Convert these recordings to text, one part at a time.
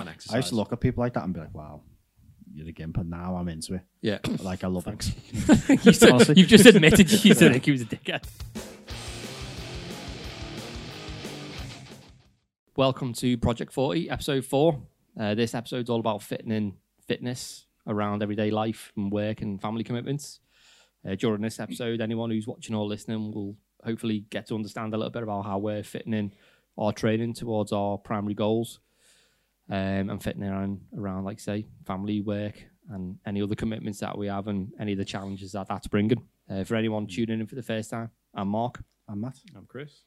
and I exercise. used to look at people like that and be like, wow, you're a gimp, and now I'm into it. Yeah. Like, I love it. you said, Honestly. you've just admitted you used to think he was a dickhead. Welcome to Project 40, episode four. Uh, this episode's all about fitting in fitness around everyday life and work and family commitments. Uh, during this episode, anyone who's watching or listening will hopefully get to understand a little bit about how we're fitting in our training towards our primary goals um, and fitting around, around, like say, family, work, and any other commitments that we have and any of the challenges that that's bringing. Uh, for anyone tuning in for the first time, I'm Marc, I'm Matt. I'm Chris.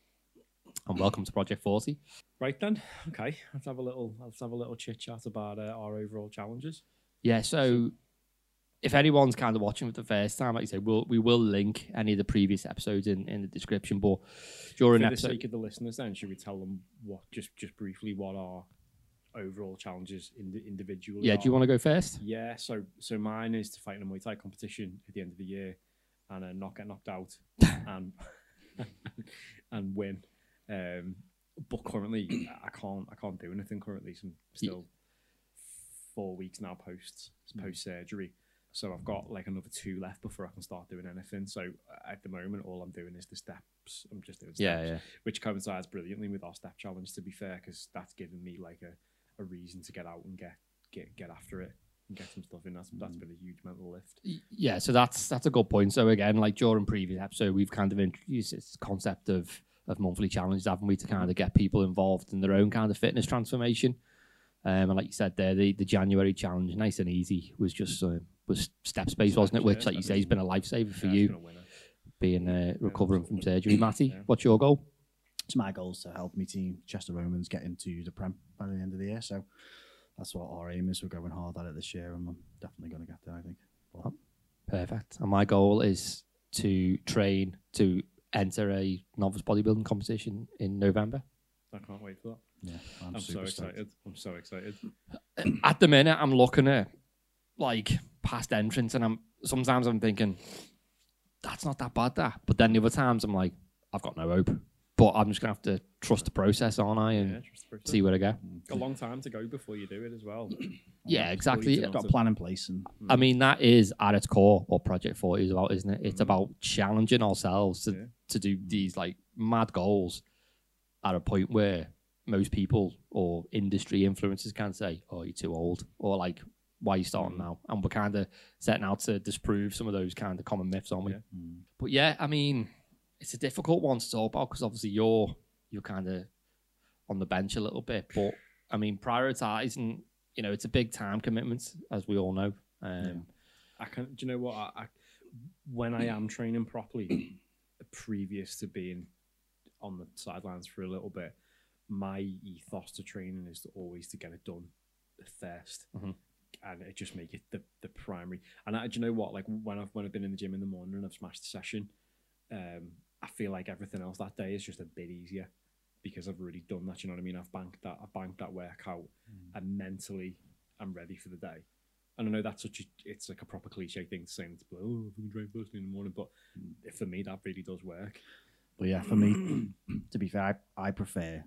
and welcome to Project 40. Right then, okay. Let's have a little. Let's have a little chit chat about uh, our overall challenges. Yeah, so if anyone's kind of watching for the first time, like you say, we'll, we will link any of the previous episodes in, in the description. But during For the episode, sake of the listeners, then should we tell them what just just briefly what our overall challenges ind- individually? yeah, are? do you want to go first? Yeah, so so mine is to fight in a Muay Thai competition at the end of the year and uh, not get knocked out and and win. Um, but currently, I can't I can't do anything currently. So I'm still four weeks now post Mm. post surgery. So I've got like another two left before I can start doing anything. So uh, at the moment, all I'm doing is the steps. I'm just doing steps, Yeah, yeah. which coincides brilliantly with our step challenge. To be fair, because that's given me like a, a reason to get out and get get get after it and get some stuff in. That's that's been a huge mental lift. Yeah, so that's that's a good point. So again, like during previous episode, we've kind of introduced this concept of of monthly challenges, haven't we, to kind of get people involved in their own kind of fitness transformation. Um, and like you said there, the, the January challenge, nice and easy, was just uh, was step space, wasn't it? Which, like you say, has been a lifesaver for Yeah, you, being uh, recovering from surgery. Matty, what's your goal? It's my goal is to help my team, Chester Romans, get into the Prem by the end of the year. So that's what our aim is. We're going hard at it this year, and I'm definitely going to get there, I think. But oh, Perfect. And my goal is to train to enter a novice bodybuilding competition in November. I can't wait for that. yeah, I'm, I'm so super stoked. excited. I'm so excited. At the minute, I'm looking at like past entrance, and I'm sometimes I'm thinking that's not that bad, that. But then the other times I'm like, I've got no hope. But I'm just gonna have to trust the process, aren't I, and Yeah, trust the process. see where I go. Mm. a long time to go before you do it as well. Yeah, exactly. to I've got a plan in place, and I mean, that is at its core what Project 40 is about, isn't it? It's mm. about challenging ourselves to, Yeah. to do these like mad goals at a point where most people or industry influencers can say, oh, you're too old, or like, why are you starting mm. now? And we're kind of setting out to disprove some of those kind of common myths, aren't we? Yeah. But yeah, I mean, it's a difficult one to talk about because obviously you're you're kind of on the bench a little bit, but I mean, prioritizing, you know, it's a big time commitment, as we all know. Um, I can. Do you know what? I, I when I am training properly, previous to being on the sidelines for a little bit, my ethos to training is to always to get it done first, Mhm. and it just make it the, the primary. And I, do you know what? Like when I've when I've been in the gym in the morning and I've smashed the session, um, I feel like everything else that day is just a bit easier because I've already done that. You know what I mean? I've banked that. I've banked that workout, and mentally I'm ready for the day. And I know that's such a it's like a proper cliche thing to say and it's like, oh if we can train first thing in the morning, but for me that really does work. But yeah, for me, to be fair, I, I prefer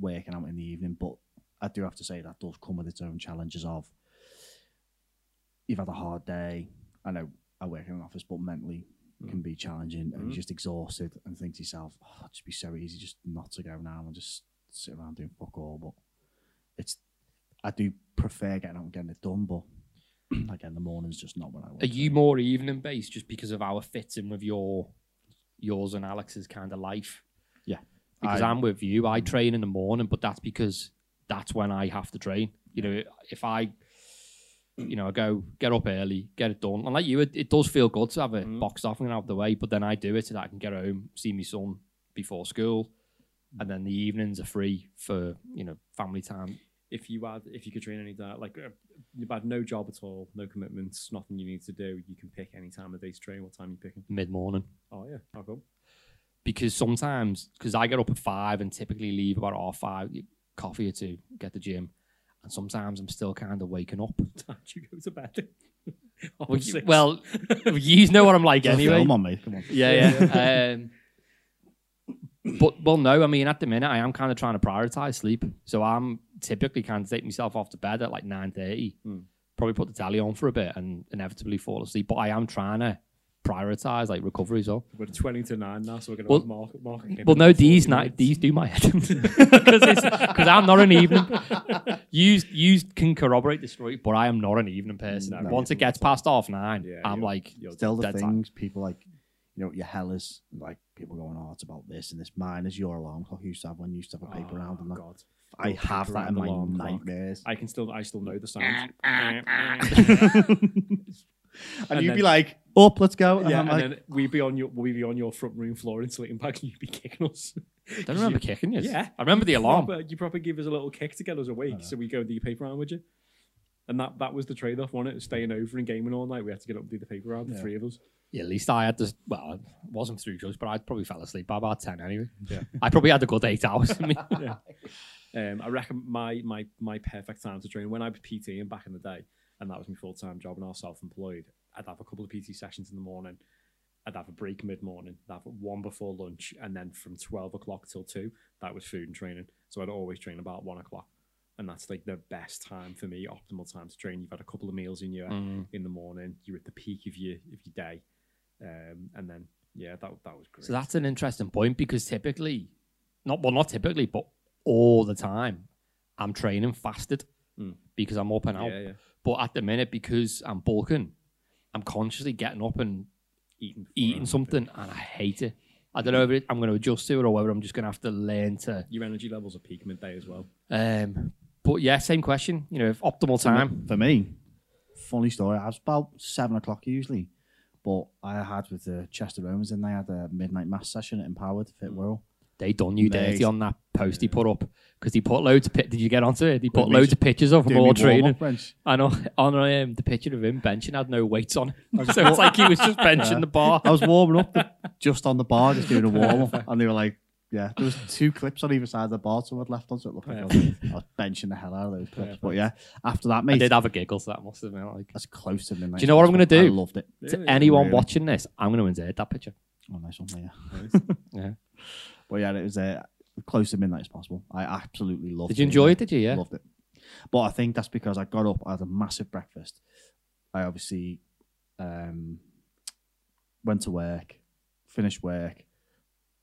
working out in the evening. But I do have to say that does come with its own challenges of you've had a hard day. I know I work in an office, but mentally Mm. Can be challenging, and you're just exhausted and think to yourself, oh, it'd just be so easy just not to go now and just sit around doing fuck all. But it's I do prefer getting out and getting it done, but again, the morning's just not what I want. Are you more evening based just because of how it fits in with your yours and Alex's kind of life? Yeah. Because I- I'm with you. I mm-hmm. train in the morning, but that's because that's when I have to train. You know, if I you know, I go get up early, get it done. And like you, it, it does feel good to have it Mhm. boxed off and out of the way, but then I do it so that I can get home, see my son before school. And then the evenings are free for, you know, family time. If you had if you could train any day, like uh, you've had no job at all, no commitments, nothing you need to do, you can pick any time of day to train. What time are you picking? Mid morning. Oh yeah, how come? because sometimes because I get up at five and typically leave about half five, coffee or two, get the gym, and sometimes I'm still kind of waking up. Time you go to bed? Well, you, well, you know what I'm like anyway. film on me. Come on. Yeah, yeah. um, but well, no, I mean at the minute I am kind of trying to prioritize sleep, so I'm typically kind of take myself off to bed at like nine thirty. Mm. Probably put the telly on for a bit and inevitably fall asleep. But I am trying to prioritize like recovery as well. We're twenty to nine now, so we're gonna Well- have Marc. Marc Well, no, these night these do my head because I'm not an evening. You you can corroborate the story, but I am not an evening person. No, Once it gets past half nine, Yeah, I'm you're- like, you're Still the dead time. things people like, you know, your hellas, like people going, oh, it's about this and this. Mine is your alarm clock. You used to have one, you used to have a paper Oh, round and that. God. I have that in my alarm clock. nightmares. I can still, I still know the sound. and, And you'd then- be like, up, let's go. And yeah, I'm and like, then we'd be on your, we'd be on your front room floor in Sleeping Bag, and you'd be kicking us. I don't remember kicking you. Yeah. I remember the alarm. Proper, you probably give us a little kick to get us awake, so we go and do your paper round with you. And that, that was the trade off, wasn't it? Staying over and gaming all night. We had to get up and do the paper round, the Yeah. three of us. Yeah, at least I had to. Well, it wasn't through drugs, but I probably fell asleep by about ten anyway. Yeah. I probably had a good eight hours. I mean, Um, I reckon my my my perfect time to train when I was PTing back in the day, and that was my full time job, and I was self employed. I'd have a couple of PT sessions in the morning. I'd have a break mid morning. I'd have one before lunch, and then from twelve o'clock till two, that was food and training. So I'd always train about one o'clock, and that's like the best time for me, optimal time to train. You've had a couple of meals in your Mm. in the morning. You're at the peak of your of your day, um, and then yeah, that that was great. so that's an interesting point because typically, not well, not typically, but all the time, I'm training fasted Mm. because I'm up and out. yeah, yeah. But at the minute, because I'm bulking, I'm consciously getting up and Eating eating something, and I hate it. I don't know if it, I'm going to adjust to it or whether I'm just going to have to learn to. Your energy levels are peak midday as well. Um, but yeah, same question. You know, if optimal time. For me, funny story. I was about seven o'clock usually, but I had with the Chester Romans and they had a midnight mass session at Empowered Fit Wirral. They done you Mate. dirty on that post he put up because he put loads of pi- did you get onto it? He put loads of pictures of him all me training. I know on um, the picture of him benching had no weights on it, so it's like he was just benching the bar. I was warming up the, just on the bar, just doing a warm up, and they were like, "Yeah." There was two clips on either side of the bar, so I'd left on, so it looked like I, was, I was benching the hell out of those clips. But yeah, after that, I mate, did have a giggle, so that must have been like. that's close to midnight. Do you know what I'm gonna do? I do? loved it. To anyone Really? watching this, I'm going to insert that picture. Oh, nice one, yeah. Yeah. But yeah, it was uh, close to midnight as possible. I absolutely loved. It. Did you enjoy it? Did you? Yeah. Loved it. But I think that's because I got up, I had a massive breakfast. I obviously um, went to work, finished work,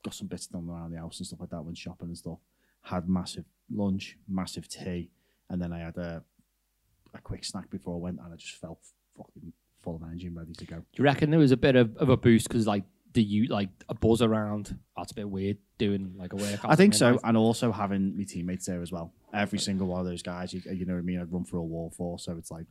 got some bits done around the house and stuff like that, went shopping and stuff. Had massive lunch, massive tea, and then I had a a quick snack before I went, and I just felt fucking full of energy and ready to go. Do you reckon there was a bit of, of a boost because like the you like a buzz around? That's a bit weird doing like a workout. I think so, midnight. and also having my teammates there as well. Every single one of those guys, you, you know what I mean. I'd run for a wall for, so it's like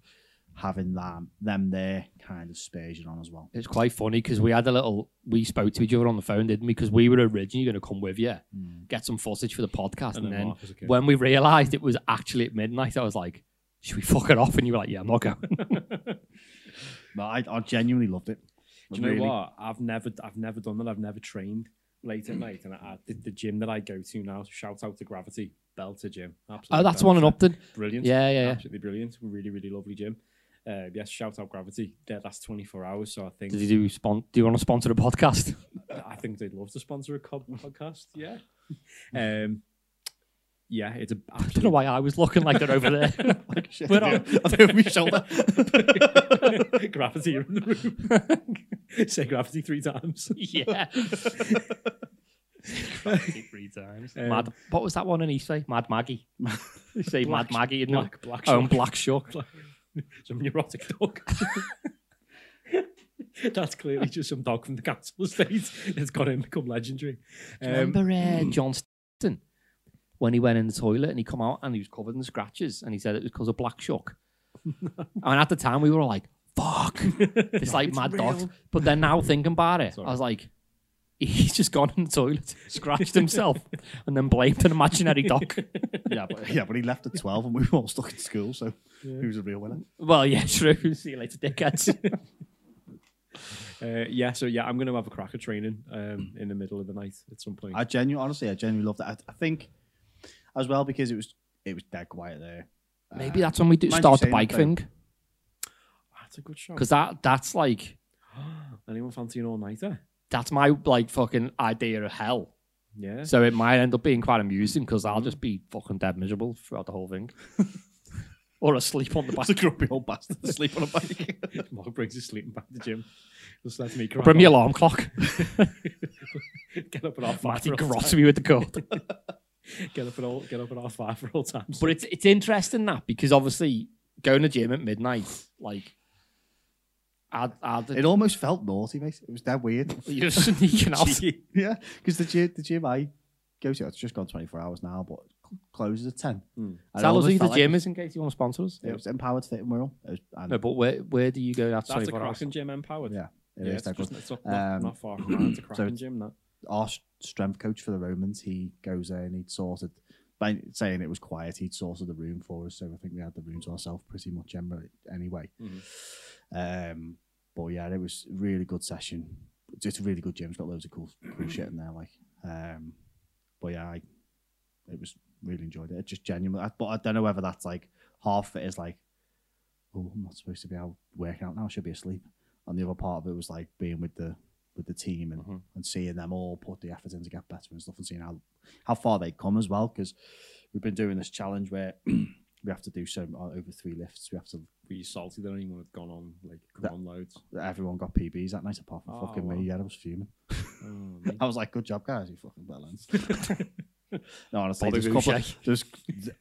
having them them there kind of spurs you on as well. It's quite funny because we had a little. We spoke to each other on the phone, didn't we? Because we were originally going to come with you, hmm. get some footage for the podcast, and, And then then Mark was a kid. when we realised it was actually at midnight, I was like, "Should we fuck it off?" And you were like, "Yeah, I'm not going." But I, I genuinely loved it. Do you know Really. what? I've never, I've never done that. I've never trained late at night, and I, the, the gym that I go to now. Shout out to Gravity, Belter Gym. Absolutely oh, that's one in belter. Upton. Brilliant. Yeah, yeah, yeah. Absolutely brilliant. Really, really lovely gym. Uh, yes, shout out Gravity. They're, that's 24 hours, so I think Did you do spon- Do you want to sponsor a podcast? I think they'd love to sponsor a co- podcast. Yeah. Um, yeah, it's a. I don't know why I was looking like they're over there. Like shit, We're on. over my shoulder. gravity in the room. Say gravity three times. yeah. three times. Um, Mad. What was that one in Eastway? Mad Maggie. They say Black- Mad Maggie in Black, black Oh, shark. Black Shark. some neurotic dog. That's clearly just some dog from the council estate that's got him become legendary. Um, Remember uh, John Stanton when he went in the toilet and he come out and he was covered in scratches and he said it was because of Black Shark. and at the time we were all like, "Fuck, it's like it's mad real. dogs." But then now thinking about it, Sorry. I was like, he's just gone in the toilet, scratched himself, and then blamed an imaginary dog. yeah, but yeah, but he left at twelve, and we were all stuck in school. So he was a real winner. well, yeah, true. See you later, dickheads. uh, yeah, so yeah, I'm going to have a crack at training um, in the middle of the night at some point. I genuinely, honestly, I genuinely love that. I, I think as well because it was it was dead quiet there. Maybe that's um, when we do mind you start the saying bike that, thing That's a good shot. because that that's like Anyone fancy an all nighter? that's my like fucking idea of hell. Yeah. So it might end up being quite amusing because I'll mm. just be fucking dead miserable throughout the whole thing. or asleep on the bike. It's a grumpy old bastard asleep on a bike. Marc brings his sleeping back to the gym. Just let me crack Bring me on. alarm clock. Get up at our five Matty for grotts me with the cord. Get up at all. Get up at our five for all times. But it's it's interesting that because obviously going to gym at midnight, like, I'd, I'd, it almost felt naughty, mate. It was that weird. you're sneaking out. Yeah, because the gym, the gym I go to, it's just gone 24 hours now, but it closes at 10. Hmm. And it Tell us who the felt like gym is in case you want to sponsor us. It was Empowered Fit and Wirral. It was, and No, but where where do you go after That's a 24 hours? cracking gym empowered. yeah, it yeah, is it's, just, it's not, not, Um, not far from that. It's a cracking it's- gym. That. Our strength coach for the Romans, he goes there and he'd sorted, by saying it was quiet, he'd sorted the room for us. So I think we had the room to ourselves pretty much anyway. Mhm. Um, but yeah, it was really good session. Just a really good gym. It's got loads of cool, cool shit in there. Like, um, but yeah, I, it was really enjoyed it. It just genuinely, I, but I don't know whether that's like half of it is like, oh, I'm not supposed to be out working out now. I should be asleep. And the other part of it was like being with the with the team and, Mhm. and seeing them all put the effort in to get better and stuff, and seeing how how far they come as well. Because we've been doing this challenge where we have to do so uh, over three lifts. We have to Were you salty that anyone had gone on like gone That- on loads? everyone got PBs that night apart from Oh, fucking wow. me. Yeah, I was fuming. Oh. I was like, "Good job, guys! You fucking bellends." no, honestly, a couple, there's,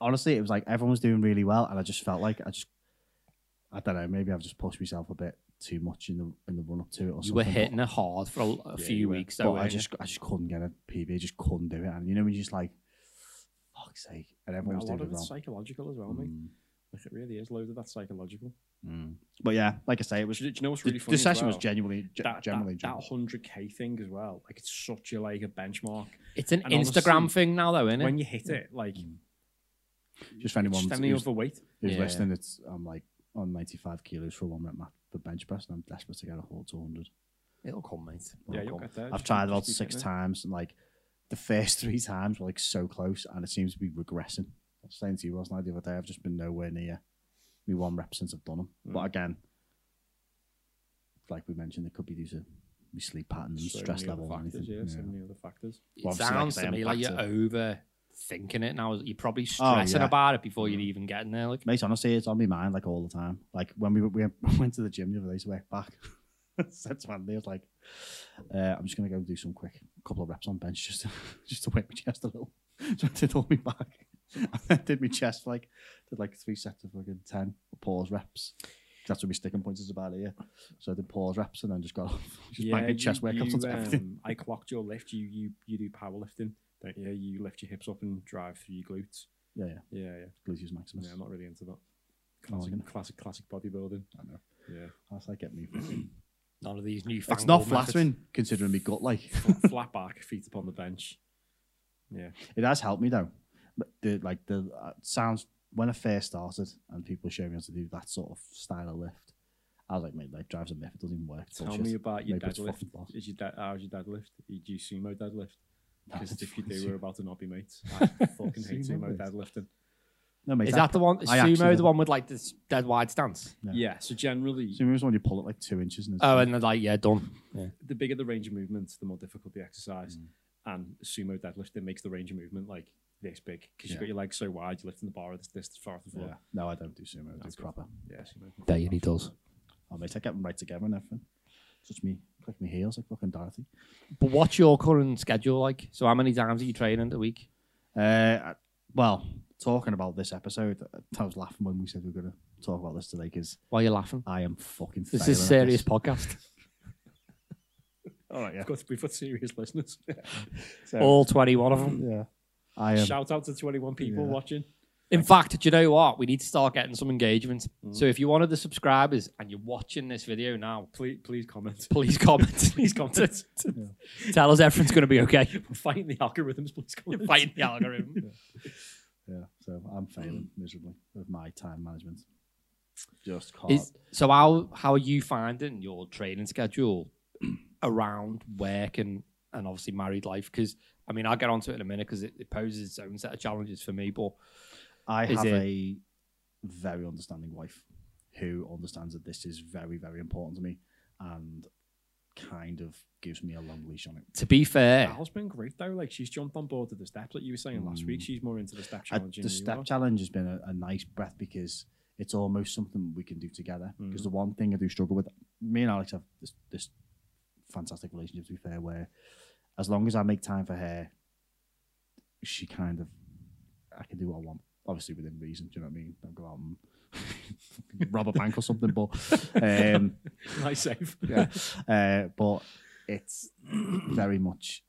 honestly, it was like everyone was doing really well, and I just felt like I just, I don't know, maybe I've just pushed myself a bit too much in the in the run up to it or You something. were but- hitting it hard for a, a Yeah, few you were. weeks. but, Though, I weren't just, I just couldn't get a PB. I just couldn't do it, and you know, when you just like, fuck's sake, and a everyone was doing it it's wrong. psychological as well, mate. Mm, Like it really is. Loads of that psychological. mm. But yeah, like I say, it was. Do you know what's The, really the funny? as session was genuinely, ge- that, generally that, that 100k thing as well. Like it's such a like a benchmark. it's an and Instagram honestly, thing now, though, isn't it? When you hit it, like Just for anyone just who's, any overweight. who's Yeah. listening, it's I'm like on 95 kilos for a one rep max for bench press, and I'm desperate to get a whole 200. It'll come, mate. Yeah, It'll you'll come. get there. I've tried be- about six times, and like the first three times were like so close, and it seems to be regressing. I was saying to you last night the other day, I've just been nowhere near me one rep since I've done them. But Mm. again, like we mentioned, it could be due to my sleep patterns. So stress many other level, or factors, anything. Yeah, so many other factors. It Well, obviously, like sounds say, to me like you're to- over thinking it now. You're probably Oh, stressing yeah. about it before Mm. you're even getting there. Like, Mate, honestly, it's on my mind like all the time. Like when we, we went to the gym the other day to work back, I said to Andy, I was like, uh, I'm just gonna go do some quick couple of reps on bench just to, just to wake my chest a little. So I did all my back. and then did my chest like did like three sets of fucking ten pause reps. That's what my sticking points is about here. So I did pause reps and then just got just banging chest workouts everything. um, I clocked your lift. You you you do powerlifting, don't you? You lift your hips up and drive through your glutes. Yeah, yeah. Yeah, yeah. Gluteus maximus. Yeah, I'm not really into that. Classic, yeah. classic, classic bodybuilding. I know. Yeah, That's like getting me. none of these new. it's not flattering considering me gut like. Flat- flat back, feet upon the bench. Yeah, It has helped me though. But the like the uh, sounds when I first started and people showed me how to do that sort of style of lift, I was like, mate, like drives a myth. It doesn't even work. Tell bullshit. me about your Maybe it's deadlift. Is your da- how's your deadlift? Do you sumo deadlift? Because if you fucking do, we're about to not be mates. I fucking hate Sumo sumo lift. deadlifting. No, mate, Is that the one? Is I actually sumo the one with like this dead wide stance? Yeah. Yeah. So generally, Sumo is when you pull it like two inches. And it's Oh, and they're like, yeah, done. Yeah. the bigger the range of movement, the more difficult the exercise. Mm. And sumo deadlifting makes the range of movement like this big because Yeah. you've got your legs so wide, you're lifting the bar this, this far off the floor. yeah. No, I don't do sumo. I do That's proper. Yeah, sumo. There he does. Oh, mate, I get them right together and everything. Just me, click my heels like fucking Dorothy. But what's your current schedule like? So how many times are you training a week? Uh, well, talking about this episode, I was laughing when we said we were going to talk about this today because Why are you laughing? I am fucking. This is at serious podcast. All right, yeah. We've got, we've got serious listeners. So, All 21 of them. yeah. I am. Shout out to 21 people Yeah. watching. In fact, do you know what? We need to start getting some engagement. Mm. So if you're one of the subscribers and you're watching this video now, Please, please comment. please comment. Please comment. Tell us everything's going to be okay. We're fighting the algorithms. Please comment. Fighting the algorithm. Yeah, so I'm failing miserably with my time management. Just can't. Is, so how how are you finding your training schedule around work and and obviously married life? Because I mean, I'll get onto it in a minute because it, it poses its own set of challenges for me. But I is have it- a very understanding wife who understands that this is very, very important to me, and kind of gives me a long leash on it. To be fair, Al's been great though. Like she's jumped on board with the steps, like you were saying last week. She's more into the step Uh, challenge. the step are. challenge has been a, a nice breath because it's almost something we can do together. Mm. Because the one thing I do struggle with, me and Alex have this, this fantastic relationship. To be fair, where as long as I make time for her, she kind of, I can do what I want. Obviously within reason. Do you know what I mean? Don't go out and rob a bank or something. But um, nice save. yeah. Uh, but it's very much.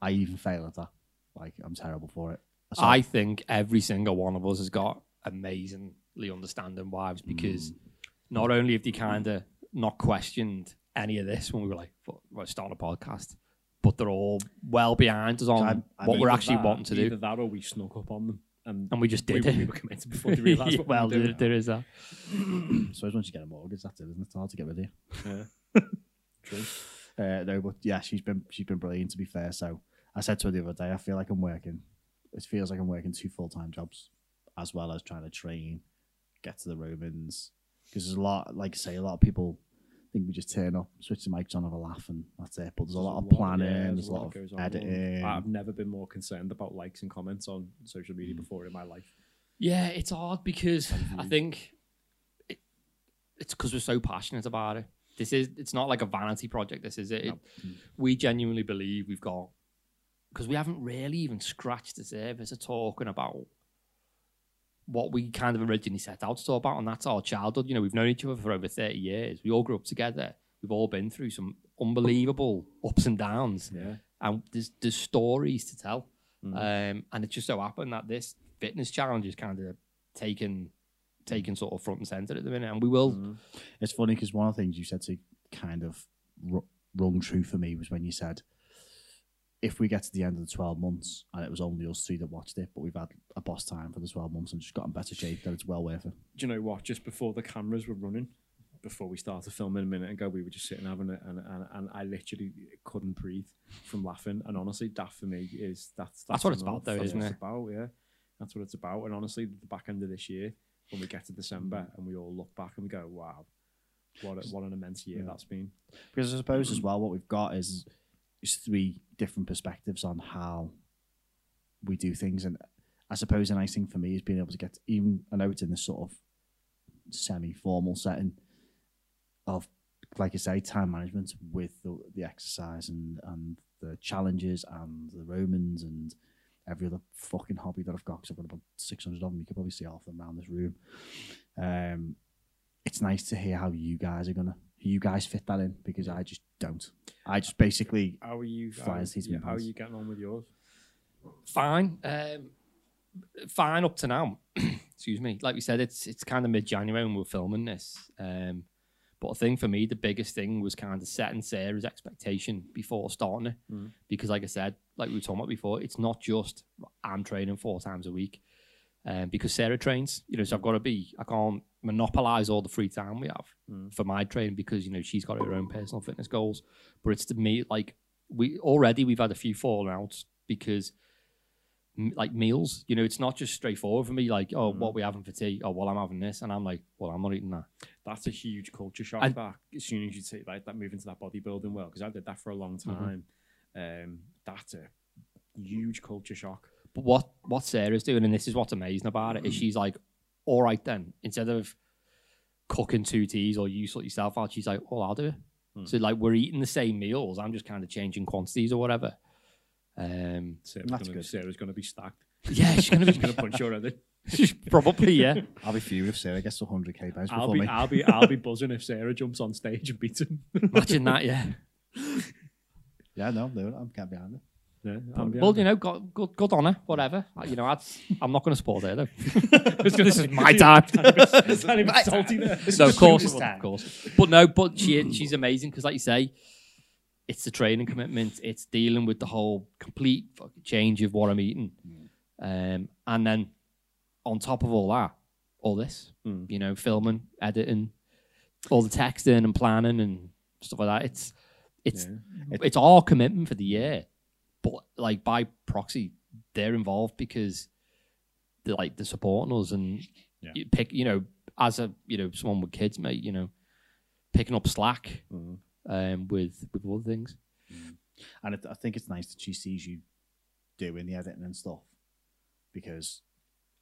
I even fail at that. Like I'm terrible for it. So- I think every single one of us has got amazingly understanding wives because not only have they kind of not questioned any of this when we were like, we're starting a podcast, but they're all well behind us on I'm- I'm what we're actually that- wanting to do. Either that or we snuck up on them. And, And we just did we, it. we were committed before they realised what well, we were there, doing. there is that. I suppose once you get a mortgage, that's it, isn't it? It's hard to get rid of you. Yeah. True. Uh, no, but yeah, she's been she's been brilliant. To be fair, so I said to her the other day, I feel like I'm working. It feels like I'm working two full time jobs, as well as trying to train, get to the Romans. Because there's a lot, like I say, a lot of people think we just turn up, switch the mics on, have a laugh, and that's it. But there's, a lot of planning, yeah, there's a lot of goes on. editing. I've never been more concerned about likes and comments on social media mm. before in my life. Yeah, it's hard because I think it, it's because we're so passionate about it. This is it's not like a vanity project. This is it. it mm. we genuinely believe we've got because we haven't really even scratched the surface of talking about what we kind of originally set out to talk about, and that's our childhood. You know, we've known each other for over thirty years. We all grew up together. We've all been through some unbelievable ups and downs Yeah. and there's there's stories to tell. Um, and it just so happened that this fitness challenge is kind of taken taken sort of front and center at the minute, and we will. It's funny because one of the things you said to kind of ru- rung true for me was when you said, if we get to the end of the 12 months and it was only us two that watched it, but we've had a boss time for the 12 months and just got in better shape, then it's well worth it. Do you know what? Just before the cameras were running, before we started filming a minute ago, we were just sitting having it, and, and, and I literally couldn't breathe from laughing. And honestly, that for me is that's That's what it's about though, That's isn't what it? It's about yeah, that's what it's about. And honestly, the back end of this year, when we get to December, mm. and we all look back and we go, "Wow, what a, what an immense year that's been." Because I suppose as mm. well, what we've got is, is three different perspectives on how we do things. And I suppose a nice thing for me is being able to get, even, I know it's in this sort of semi formal setting of, like I say, time management with the, the exercise and, and the challenges and the Romans and every other fucking hobby that I've got because I've got about 600 of them. You could probably see half of them around this room. Um, it's nice to hear how you guys are gonna you guys fit that in because I just don't. I just basically How are you? Flying how, yeah, and how are you getting on with yours? Fine, um, fine up to now. Excuse me. Like we said, it's it's kind of mid January when we're filming this. Um, but I think for me, the biggest thing was kind of setting Sarah's expectation before starting it. Because, like I said, like we were talking about before, it's not just I'm training four times a week. Um, because Sarah trains, you know, so I've got to be, I can't monopolize all the free time we have for my training because, you know, she's got her own personal fitness goals. But it's to me, like, we already we've had a few falling outs because like meals. You know, it's not just straightforward for me. Like, oh, what we having for tea? Oh, well, I'm having this, and I'm like, well, I'm not eating that. That's a huge culture shock. And- that as soon as you take like that move into that bodybuilding world, because I did that for a long Mm-hmm. time. Um, that's a huge culture shock. But what what Sarah's doing, and this is what's amazing about it, is she's like, all right then, instead of cooking two teas or you sort yourself out, she's like, oh, I'll do it. So like we're eating the same meals. I'm just kind of changing quantities or whatever. Um, Sarah's That's gonna, good. Sarah's gonna be stacked. yeah, she's gonna be She's gonna punch your head. in. she's probably yeah. I'll be furious if Sarah gets to 100k pounds I'll before be, me. I'll be, I'll be buzzing if Sarah jumps on stage and beats him. Imagine that, yeah. Yeah, no, no, I'm doing it, I can't behind it. Yeah, Well, you know, good, good, good on her, whatever. You know, I'd, I'm not going to support her though. this is my time. It's not even salty there. no, of course, of course. But no, but she she's amazing because, like you say, it's the training commitment. It's dealing with the whole complete fucking change of what I'm eating, um, and then on top of all that, all this, Mm. you know, filming, editing, all the texting and planning and stuff like that. It's it's it's our commitment for the year, but like by proxy, they're involved because they're like they're supporting us and Yeah. you pick, you know, as a you know someone with kids, mate, you know, picking up slack um, with with other things. And it, I think it's nice that she sees you doing the editing and stuff because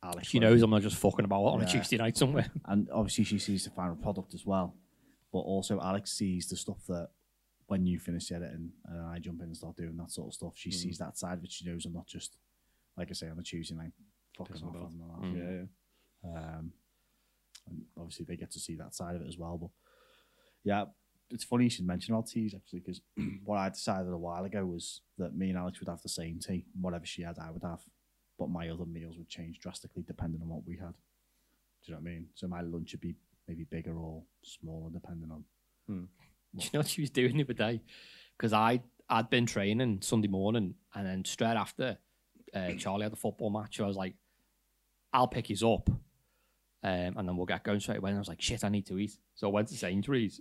Alex. She knows I'm not just fucking about on a Tuesday night somewhere. and obviously she sees the final product as well. But also Alex sees the stuff that when you finish the editing and I jump in and start doing that sort of stuff, she sees mm. that side of it. She knows I'm not just like I say on a Tuesday night fucking off on the mm. Yeah, yeah. um, and obviously they get to see that side of it as well. But yeah, it's funny you should mention about teas actually because what I decided a while ago was that me and Alex would have the same tea. Whatever she had, I would have, but my other meals would change drastically depending on what we had. Do you know what I mean? So my lunch would be maybe bigger or smaller depending on. Do you know what she was doing the other day? Because I I'd been training Sunday morning, and then straight after, uh, Charlie had a football match. So I was like, "I'll pick his up, um, and then we'll get going straight away." And I was like, "Shit, I need to eat." So I went to Sainsbury's,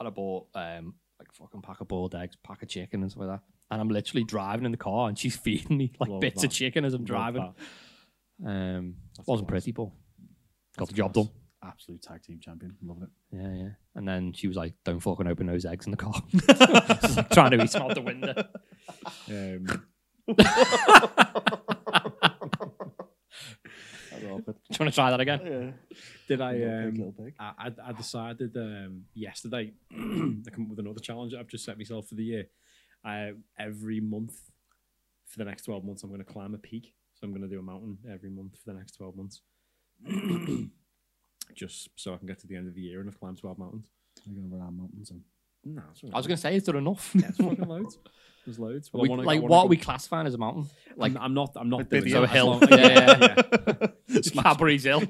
and I bought um, like fucking pack of boiled eggs, pack of chicken, and stuff like that. And I'm literally driving in the car, and she's feeding me like Love bits that. of chicken as I'm Love driving. that. Um, That's wasn't class. pretty, but got That's the job class. done. Absolute tag team champion. Loving it. Yeah, yeah. And then she was like, "Don't fucking open those eggs in the car." like trying to eat them out the window. Um, That's awkward. Do you want to try that again? Yeah. did I? Little pig, Um, little pig. I, I, I decided um, yesterday I come up with another challenge that I've just set myself for the year. I, every month for the next 12 months, I'm going to climb a peak. So I'm going to do a mountain every month for the next 12 months. just so I can get to the end of the year and I've climbed 12 mountains. We're going to run our mountains and No, I was going to say, is there enough? yeah, it's fucking loads. There's loads. Well, I We- wanna- like, wanna what go- are we classifying as a mountain? Like, I'm, I'm not. I'm not Like doing video. that. So hill. As long- Yeah, yeah. Cadbury's Hill,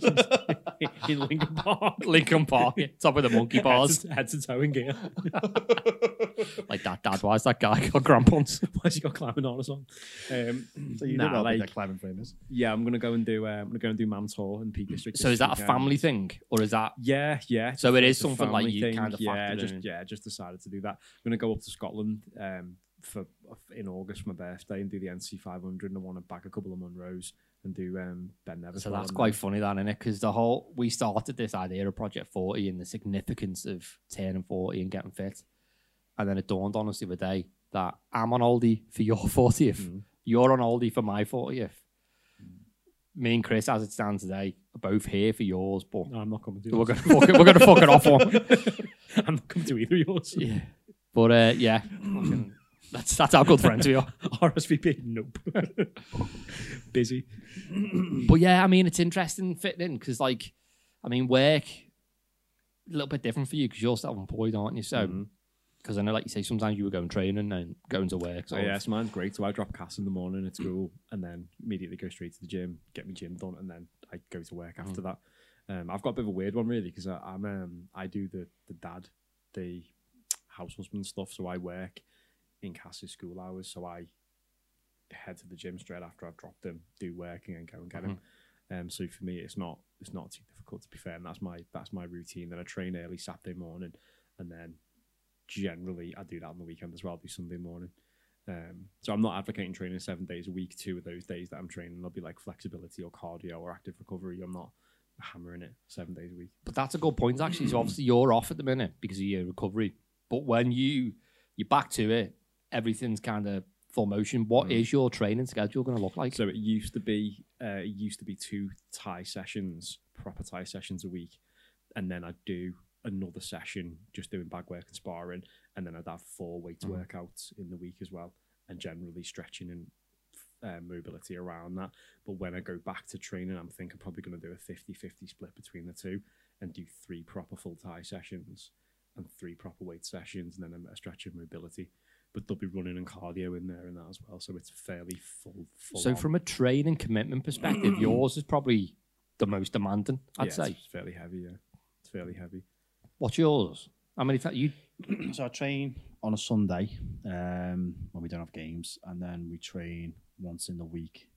in Lincoln Park. Lincoln Park, yeah, top of the monkey bars. Head to, head toe in gear. like that, dad, why is that guy got crampons? Why's he got climbing harness on? Um, So you nah, don't know like, that climbing frame is. yeah, I'm gonna go and do. Uh, I'm gonna go and do Mam Tor in Peak District. So is that a weekend. family thing, or is that Yeah, yeah. So it is something like you thing. kind of yeah, factored just in. yeah, just decided to do that. I'm gonna go up to Scotland um, for in August for my birthday and do the NC 500, and I want to back a couple of Munros and do um, Ben Nevis. So that's quite there. funny, that isn't it? Because the whole we started this idea of Project Forty and the significance of turning forty and getting fit, and then it dawned on us the other day that I'm on oldie for your fortieth, Mm. you're on oldie for my fortieth. Me and Chris, as it stands today, are both here for yours, but No, I'm not coming to. we're yours. gonna fuck it, we're gonna fuck it off one. I'm not coming to either of yours. Yeah, but uh, yeah, fucking- that's that's how good friends we are. RSVP, nope. Busy. But yeah, I mean, it's interesting fitting in because, like, I mean, work a little bit different for you because you're self-employed, aren't you? So, because I know, like you say, sometimes you were going training and going to work. So So Oh, yes, mine's great. So I drop Cass in the morning at school, and then immediately go straight to the gym, get my gym done, and then I go to work after that. Um, I've got a bit of a weird one really because I'm um, I do the the dad, the house husband stuff. So I work in Cass's school hours. So I head to the gym straight after I've dropped him, do work, and then go and get him. Um, so for me, it's not it's not too difficult to be fair, and that's my that's my routine. Then I train early Saturday morning, and then generally I do that on the weekend as well. do Sunday morning. Um, so I'm not advocating training seven days a week. Two of those days that I'm training, there'll be like flexibility or cardio or active recovery. I'm not hammering it seven days a week. but that's a good point actually. So obviously you're off at the minute because of your recovery, but when you you're back to it, everything's kind of full motion. What is your training schedule going to look like? So it used to be uh, it used to be two Thai sessions, proper Thai sessions a week, and then I'd do another session just doing bag work and sparring, and then I'd have four weights workouts in the week as well, and generally stretching and uh, mobility around that. But when I go back to training, I'm thinking probably going to do a 50-50 split between the two, and do three proper full Thai sessions and three proper weight sessions, and then a of stretch and mobility. But they'll be running and cardio in there and that as well, so it's fairly full. full so on. from a training commitment perspective, yours is probably the most demanding. I'd yeah, say. it's fairly heavy. Yeah, it's fairly heavy. What's yours? How many times you? So I train on a Sunday um, when we don't have games, and then we train once in the week.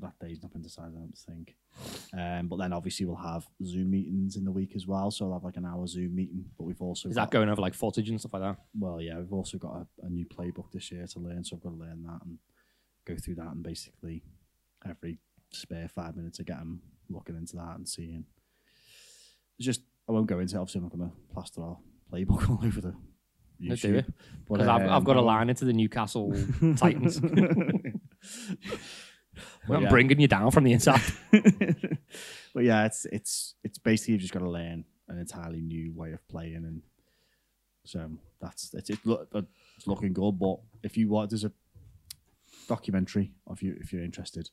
That day's not been decided, I don't think. Um, but then obviously we'll have Zoom meetings in the week as well. So I'll have like an hour Zoom meeting. But we've also Is got, that going over like footage and stuff like that? well, yeah, we've also got a, a new playbook this year to learn. So I've got to learn that and go through that, and basically every spare five minutes I get them looking into that and seeing. It's just I won't go into it. Obviously, I'm not going to plaster our playbook all over the YouTube. it. But, Because I've, um, I've got a line into the Newcastle Titans. I'm yeah. bringing you down from the inside. but yeah, it's it's it's basically you've just got to learn an entirely new way of playing, and so that's it's it look it's looking good. But if you want, there's a documentary if you if you're interested,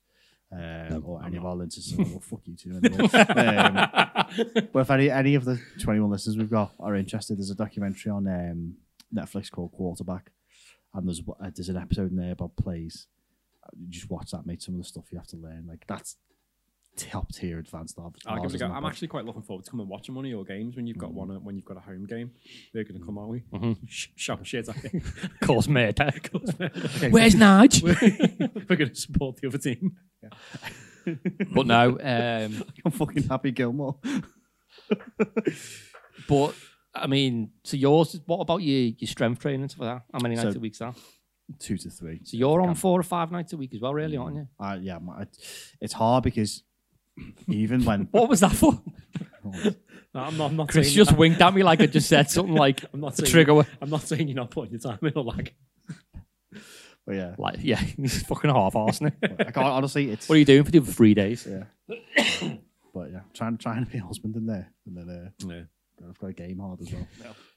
um, or any of our listeners, well, fuck you too. Anyway. um, but if any any of the 21 listeners we've got are interested, there's a documentary on um, Netflix called Quarterback, and there's uh, there's an episode in there about plays. Uh, You just watch that, mate. Some of the stuff you have to learn, like that's top tier advanced art. I'll give it a go. I'm But- actually quite looking forward to come and watching one of your games when you've got one. When you've got a home game, they're going to come, aren't we? Mhm. Sh- Shout shit at you. Cause murder. Okay, Where's Nige? we're going to support the other team. but no, um, I'm fucking happy Gilmore. but I mean, so yours. What about your your strength training and stuff like that? How many nights So- a week is that? Two to three. So you're on four or five nights a week as well, really, aren't you? Uh, yeah, my, it's hard because even when What was that for? No, I'm not. I'm not Chris saying, just winked at me like I just said something like I'm not a saying. trigger. word. I'm not saying you're not putting your time in or like. but yeah, Like, yeah, he's fucking half arsing it. I can't honestly. It's What are you doing for the other three days? yeah, but yeah, trying to trying to be a husband in there, and then uh, Yeah. I've got a game hard as well.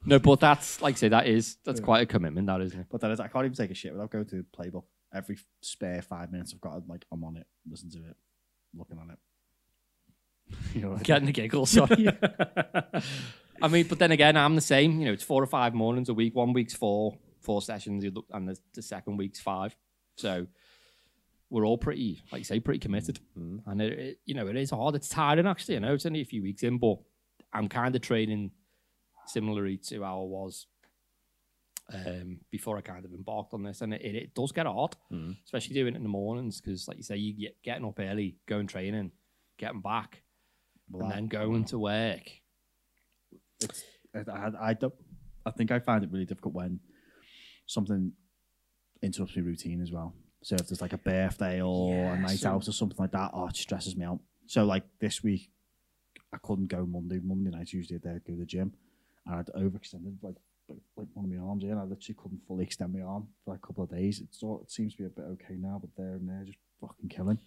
No, but that's like I say, that is that's quite a commitment, that isn't it? But that is, I can't even take a shit without going to the playbook. Every spare five minutes, I've got like I'm on it, listen to it, looking at it. you know, Getting the giggles. Sorry. I mean, but then again, I'm the same. You know, it's four or five mornings a week. One week's four, four sessions, you look- and the, the second week's five. So we're all pretty, like you say, pretty committed. Mm-hmm. And it, it, you know, it is hard. It's tiring actually. I know it's only a few weeks in, but I'm kind of training similarly to how I was um, before I kind of embarked on this, and it, it, does get hard, Mhm. especially doing it in the mornings because, like you say, you get getting up early, going training, getting back, Well, and then going to work. it's I, I, I don't I think I find it really difficult when something interrupts my routine as well. So if there's like a birthday or Yeah, a night so- out or something like that, oh, it stresses me out. So like this week, I couldn't go Monday. Monday nights usually I'd go to the gym, and I'd overextended like like, one of my arms here, and I literally couldn't fully extend my arm for like a couple of days. It's all, it seems to be a bit okay now, but there and there just fucking killing.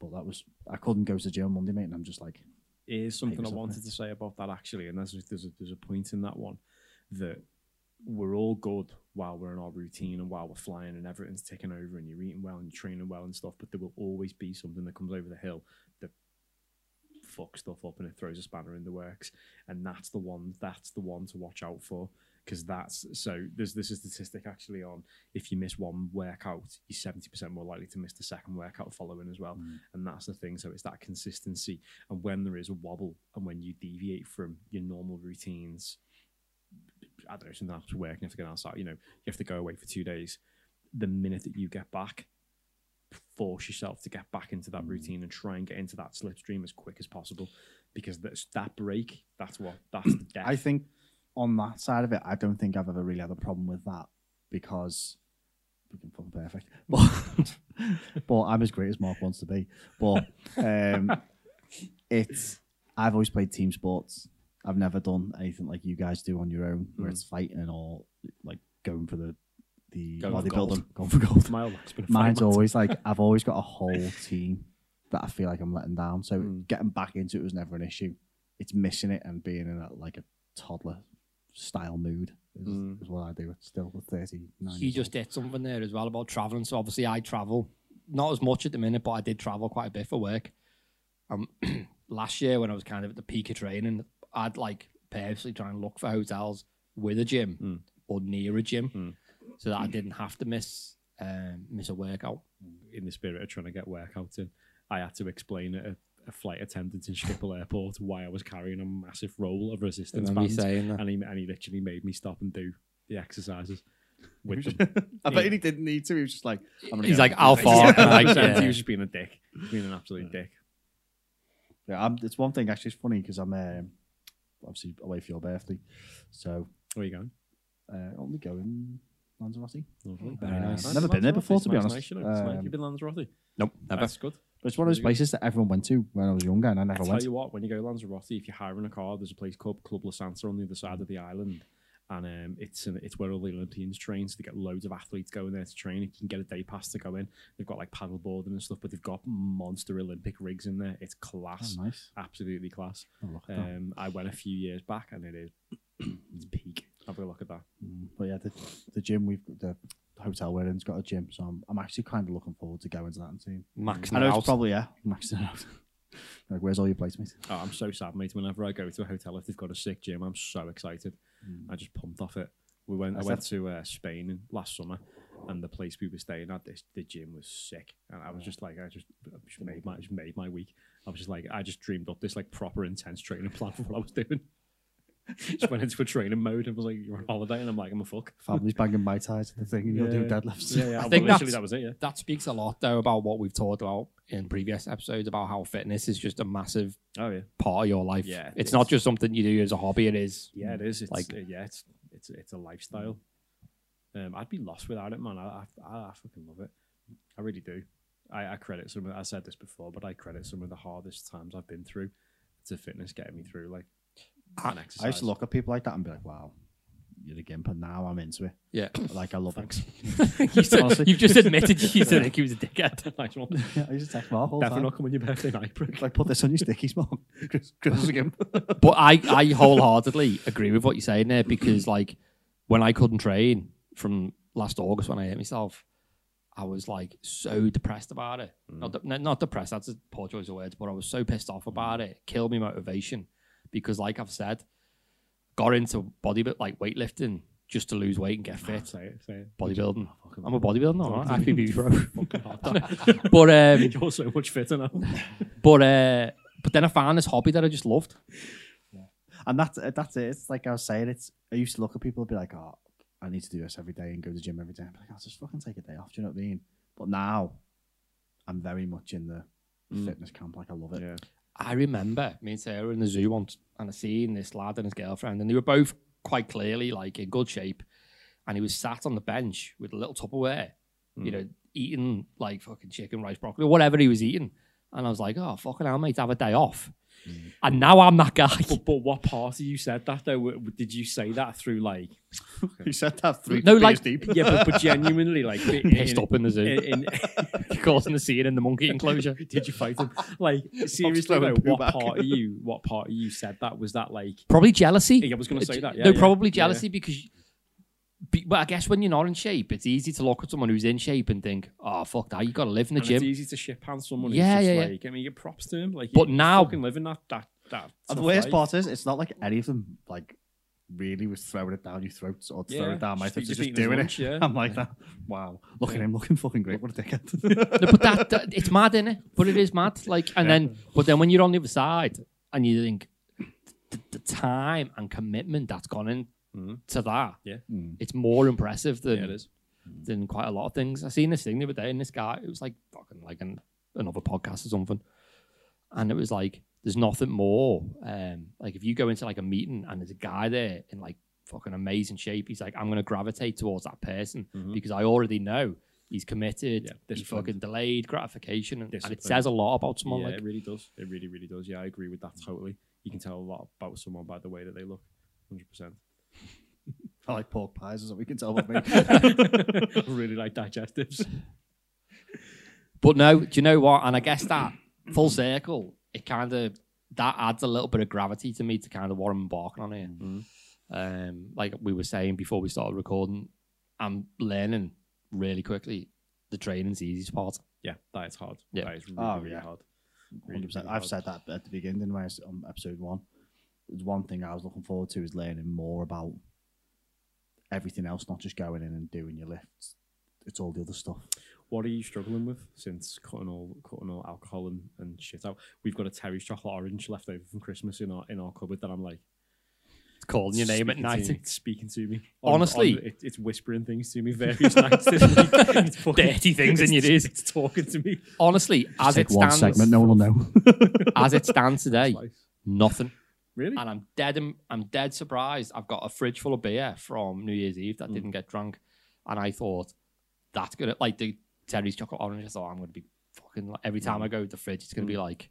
But that was I couldn't go to the gym Monday, mate, and I'm just like is something I wanted to say about that actually, and there's there's a, there's a point in that one that we're all good while we're in our routine and while we're flying and everything's ticking over and you're eating well and you're training well and stuff, but there will always be something that comes over the hill fucks stuff up and it throws a spanner in the works, and that's the one that's the one to watch out for because that's so there's this statistic actually on if you miss one workout you're 70% more likely to miss the second workout following as well. Mm. And that's the thing. So it's that consistency. And when there is a wobble and when you deviate from your normal routines i don't know something to work and you have to get outside you know you have to go away for two days. The minute that you get back force yourself to get back into that routine and try and get into that slipstream as quick as possible because that's that break that's what that's the death I think on that side of it, I don't think I've ever really had a problem with that because can fucking perfect. But but I'm as great as Marc wants to be. But um, it's I've always played team sports. I've never done anything like you guys do on your own, where Mm. it's fighting or like going for the the Going what for they build gold. them, going for gold. my life's been Mine's always like I've always got a whole team that I feel like I'm letting down. So Mm. getting back into it was never an issue. It's missing it and being in a, like a toddler style mood is, Mm. is what I do. It's still with thirty nine. You just did something there as well about traveling. So obviously, I travel not as much at the minute, but I did travel quite a bit for work. Um, last year when I was kind of at the peak of training, I'd like purposely try and look for hotels with a gym Mm. or near a gym, Mm. So that I didn't have to miss um, miss a workout. in the spirit of trying to get workouts in, I had to explain at a, a flight attendant in Schiphol Airport why I was carrying a massive roll of resistance Remember bands, saying that? and he and he literally made me stop and do the exercises Which them. I bet he didn't need to. He was just like, I'm gonna He's like, "How far?" Yeah, Like, he was just being a dick, being an absolute dick. yeah, I'm, it's one thing actually. It's funny because I'm um, obviously away for your birthday, so Where are you going? uh, only going Lanzarote. Lovely. Very nice. Nice Never been there before, to be honest. nice, you know, it's nice. Um, You've been Lanzarote. Nope, never. That's good. But it's one of those Really good. places that everyone went to when I was younger, and I I never tell went. you what, when you go to Lanzarote, if you're hiring a car, there's a place called Club La Santa on the other side of the island, and um, it's an, it's where all the Olympians train. So they get loads of athletes going there to train. You can get a day pass to go in. They've got like paddle boarding and stuff, but they've got monster Olympic rigs in there. It's class, Oh, nice. absolutely class. I'll look at that. Um, I went a few years back, and it is it's peak. Have a look at that. Mm, But yeah, the, the gym we've the hotel we're in's got a gym, so I'm, I'm actually kind of looking forward to going to that and seeing. Maxing I know it's out. probably yeah, maxing it out. like, where's all your plates, mate? Oh, I'm so sad, mate. Whenever I go to a hotel, if they've got a sick gym, I'm so excited. I just pumped off it. We went. That's I went that- to uh, Spain last summer, and the place we were staying at, this the gym was sick, and I was just like, I just, I just made my just made my week. I was just like, I just dreamed up this like proper intense training plan for what I was doing. just went into a training mode and was like, "You're on holiday," and I'm like, "I'm a fuck." Family's banging my ties at the thing, and you're doing deadlifts. Yeah, yeah. I well, think literally that was it. Yeah. that speaks a lot though about what we've talked about in previous episodes about how fitness is just a massive Oh yeah. part of your life. Yeah, it's it's- not just something you do as a hobby. It is. Yeah, it is. It's Like- like, uh, yeah, it's it's it's a lifestyle. Um, I'd be lost without it, man. I, I, I I fucking love it. I really do. I, I credit some. Of, I said this before, but I credit some of the hardest times I've been through to fitness getting me through. Like, I- I used to look at people like that and be like, wow, you're a gimp, and now I'm into it. Yeah. Like, I love it. you said, Honestly. you've just admitted you used to think he was a dickhead. nice one. yeah, I used to text Marc all the Definitely time. not come on your birthday night, prick. Like, put this on your stickies, Marc. Chris, Chris is a gimp. but I, I wholeheartedly agree with what you're saying there because like when I couldn't train from last August when I hit myself, I was like so depressed about it. Not, mm. de- not depressed, that's a poor choice of words, but I was so pissed off about mm. it. It killed me motivation because like I've said, got into bodybuilding, like weightlifting just to lose weight and get fit. Say it, say it. Bodybuilding. fucking I'm a bodybuilder now, right? IFBB pro. Fucking hard that. but um, You're so much fitter now. but uh, but then I found this hobby that I just loved. And that's uh, that's it. It's like I was saying. It's I used to look at people and be like, oh, I need to do this every day and go to the gym every day. I'm like, I'll just fucking take a day off. Do you know what I mean? But now, I'm very much in the fitness camp. Like I love it. Yeah. I remember me and Sarah in the zoo once, and I seen this lad and his girlfriend, and they were both quite clearly like in good shape. And he was sat on the bench with a little Tupperware, you hmm. know, eating like fucking chicken, rice, broccoli, whatever he was eating. And I was like, oh, fucking hell, mate, have a day off. And now I'm that guy. But, but what part of you said that though? Did you say that through like? You said that through No, like- deep. Yeah, but, but genuinely like Pissed up in the zoo. in- in- causing the scene in the monkey enclosure. did you fight him? Like seriously, though, what back. part of you? What part of you said that? Was that like? Probably jealousy. Yeah, I was gonna say that, yeah, no, yeah, probably yeah. jealousy because. Be, but I guess when you're not in shape, it's easy to look at someone who's in shape and think, "Oh fuck that, you got to live in the and gym." It's easy to ship hand someone. Yeah, who's just yeah, yeah. like, I mean, you props to him. Like, But he's now- fucking living that that that. And the tough worst life. part is, it's not like any of them like really was throwing it down your throats or throwing Yeah, it down my just throat. eat- They're just just doing lunch, it. yeah. I'm like that. Wow, look at him looking fucking great. What a dickhead. No, but that, that it's mad, innit? it? But it is mad. Like, and then, but then when you're on the other side and you think the, the time and commitment that's gone Mm-hmm. into that, Yeah. Mm. it's more impressive than Yeah, it is. Mm. than quite a lot of things. I seen this thing the other day, and this guy, it was like fucking like an, another podcast or something, and it was like there's nothing more. Um, like if you go into like a meeting and there's a guy there in like fucking amazing shape, he's like, I'm gonna gravitate towards that person mm-hmm. because I already know he's committed. Yeah, he's fucking delayed gratification, and, and it says a lot about someone. yeah, like, it really does. It really, really does. Yeah, I agree with that totally. You can tell a lot about someone by the way that they look. Hundred percent. I like pork pies, is what we can tell about me. really like digestives. But no, do you know what? And I guess that full circle, it kind of that adds a little bit of gravity to me to kind of what I'm embarking on here. Um, like we were saying before we started recording, I'm learning really quickly. The training's the easiest part. Yeah, that is hard. Yeah. that is really, Oh, really yeah. hard. Really, 100%. really I've hard. said that at the beginning didn't I, on episode one. There's one thing I was looking forward to is learning more about everything else, not just going in and doing your lifts. It's all the other stuff. What are you struggling with since cutting all cutting all alcohol and, and shit out? We've got a Terry's chocolate orange left over from Christmas in our in our cupboard that I'm like It's calling your name at night. To me, it's speaking to me. Honestly- it, it's whispering things to me various nights this week. It's fucking- Dirty things in your ears. It's talking to me. Honestly, as Take it one stands, segment, no one will know. as it stands today, nothing. Really? And I'm dead. I'm dead surprised. I've got a fridge full of beer from New Year's Eve that hmm. didn't get drunk, and I thought that's gonna like the Terry's chocolate orange. I thought I'm gonna be fucking like, every time hmm. I go to the fridge, it's gonna be hmm. like,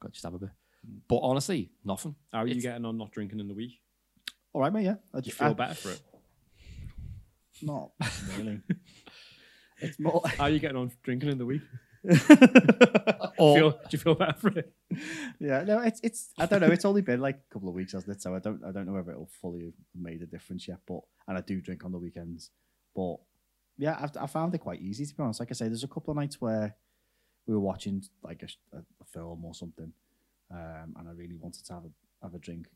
got just have a bit. But honestly, nothing. How are you It's- getting on not drinking in the week? All right, mate. Yeah, I Do you just feel I- better for it? Not really. it's more. How are you getting on drinking in the week? Or Feel, do you feel better for it? Yeah, no, it's it's. I don't know. It's only been like a couple of weeks, hasn't it? So I don't I don't know whether it'll fully have made a difference yet. But and I do drink on the weekends. But yeah, I've, I found it quite easy to be honest. Like I say, there's a couple of nights where we were watching like a, a, a film or something, um, and I really wanted to have a have a drink.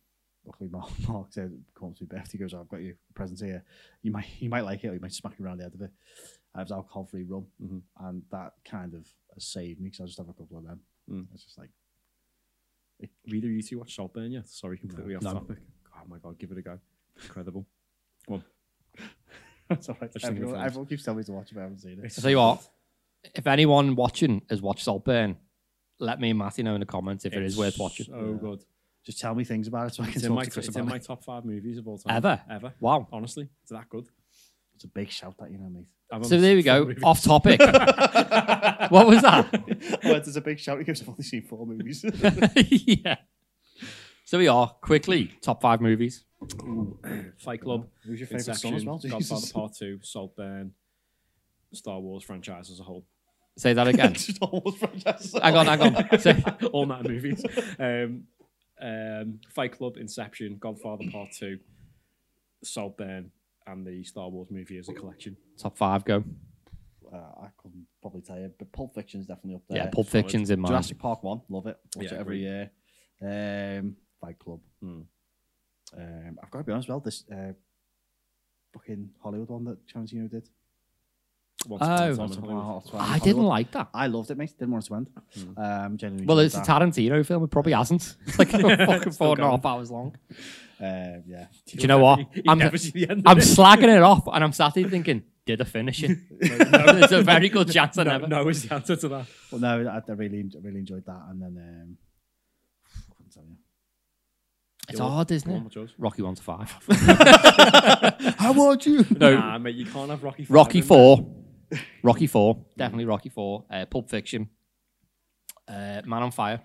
Luckily, Marc, Marc said, "Come to me birthday." He goes, "I've got you a present here. You might you might like it, or you might smack you around the head of it." I was alcohol free rum, Mhm. and that kind of saved me because I just have a couple of them. Mm. It's just like Have either of you two watch Saltburn yet? Sorry, completely off No. topic. Oh my god, give it a go. Incredible. Come on. That's all right. Just thinking of Everyone, everyone keeps telling me to watch it, but I haven't seen it. I tell you what, if anyone watching has watched Saltburn, let me and Matty know in the comments if it is worth watching. So good. Just tell me things about it so I can It's in talk my to Chris it's about in it. my top five movies of all time. Ever? Ever. Wow. Honestly, it's that good. It's a big shout that you know, mate. I've So there we go. movies. Off topic. what was that? oh, there's a big shout because I've only seen four movies. yeah. So we are quickly top five movies. Fight Club, Who's your favourite son Inception, as well? Godfather Part Two, Saltburn, Star Wars franchise as a whole. Say that again. Star Wars franchise. hang on, hang on. Say, all nine movies. Um, um, Fight Club, Inception, Godfather Part Two, Saltburn, and the Star Wars movie as a collection. top five go. Uh, I couldn't probably tell you, but Pulp Fiction's definitely up there. Yeah, Pulp Fiction's in mine. Jurassic Park one, love it. Watch Yeah, it every year. Um, Fight Club. Hmm. Um, I've got to be honest, well, this uh, fucking Hollywood one that Tarantino did. Once Oh. Once Upon a Hollywood. Time in I didn't Hollywood. like that. I loved it, mate. Didn't want it to end. Hmm. Um, genuinely Well, enjoyed it's a. Tarantino film. It probably hasn't. It's like fucking Still four and a going. half hours long. Um, yeah. Do you know what? You I'm, never see the end. I'm of it. slagging it off, and I'm sat here thinking, did I finish it? no, There's a very good chance I no, never. no is the answer to that. Well, no, I, I really, really enjoyed that, and then um, I you. It's hard, isn't it? on. Rocky one to five. How about you? No, Nah, mate, you can't have Rocky. five Rocky in there. four, Rocky four, definitely Rocky four. Uh, Pulp Fiction, uh, Man on Fire.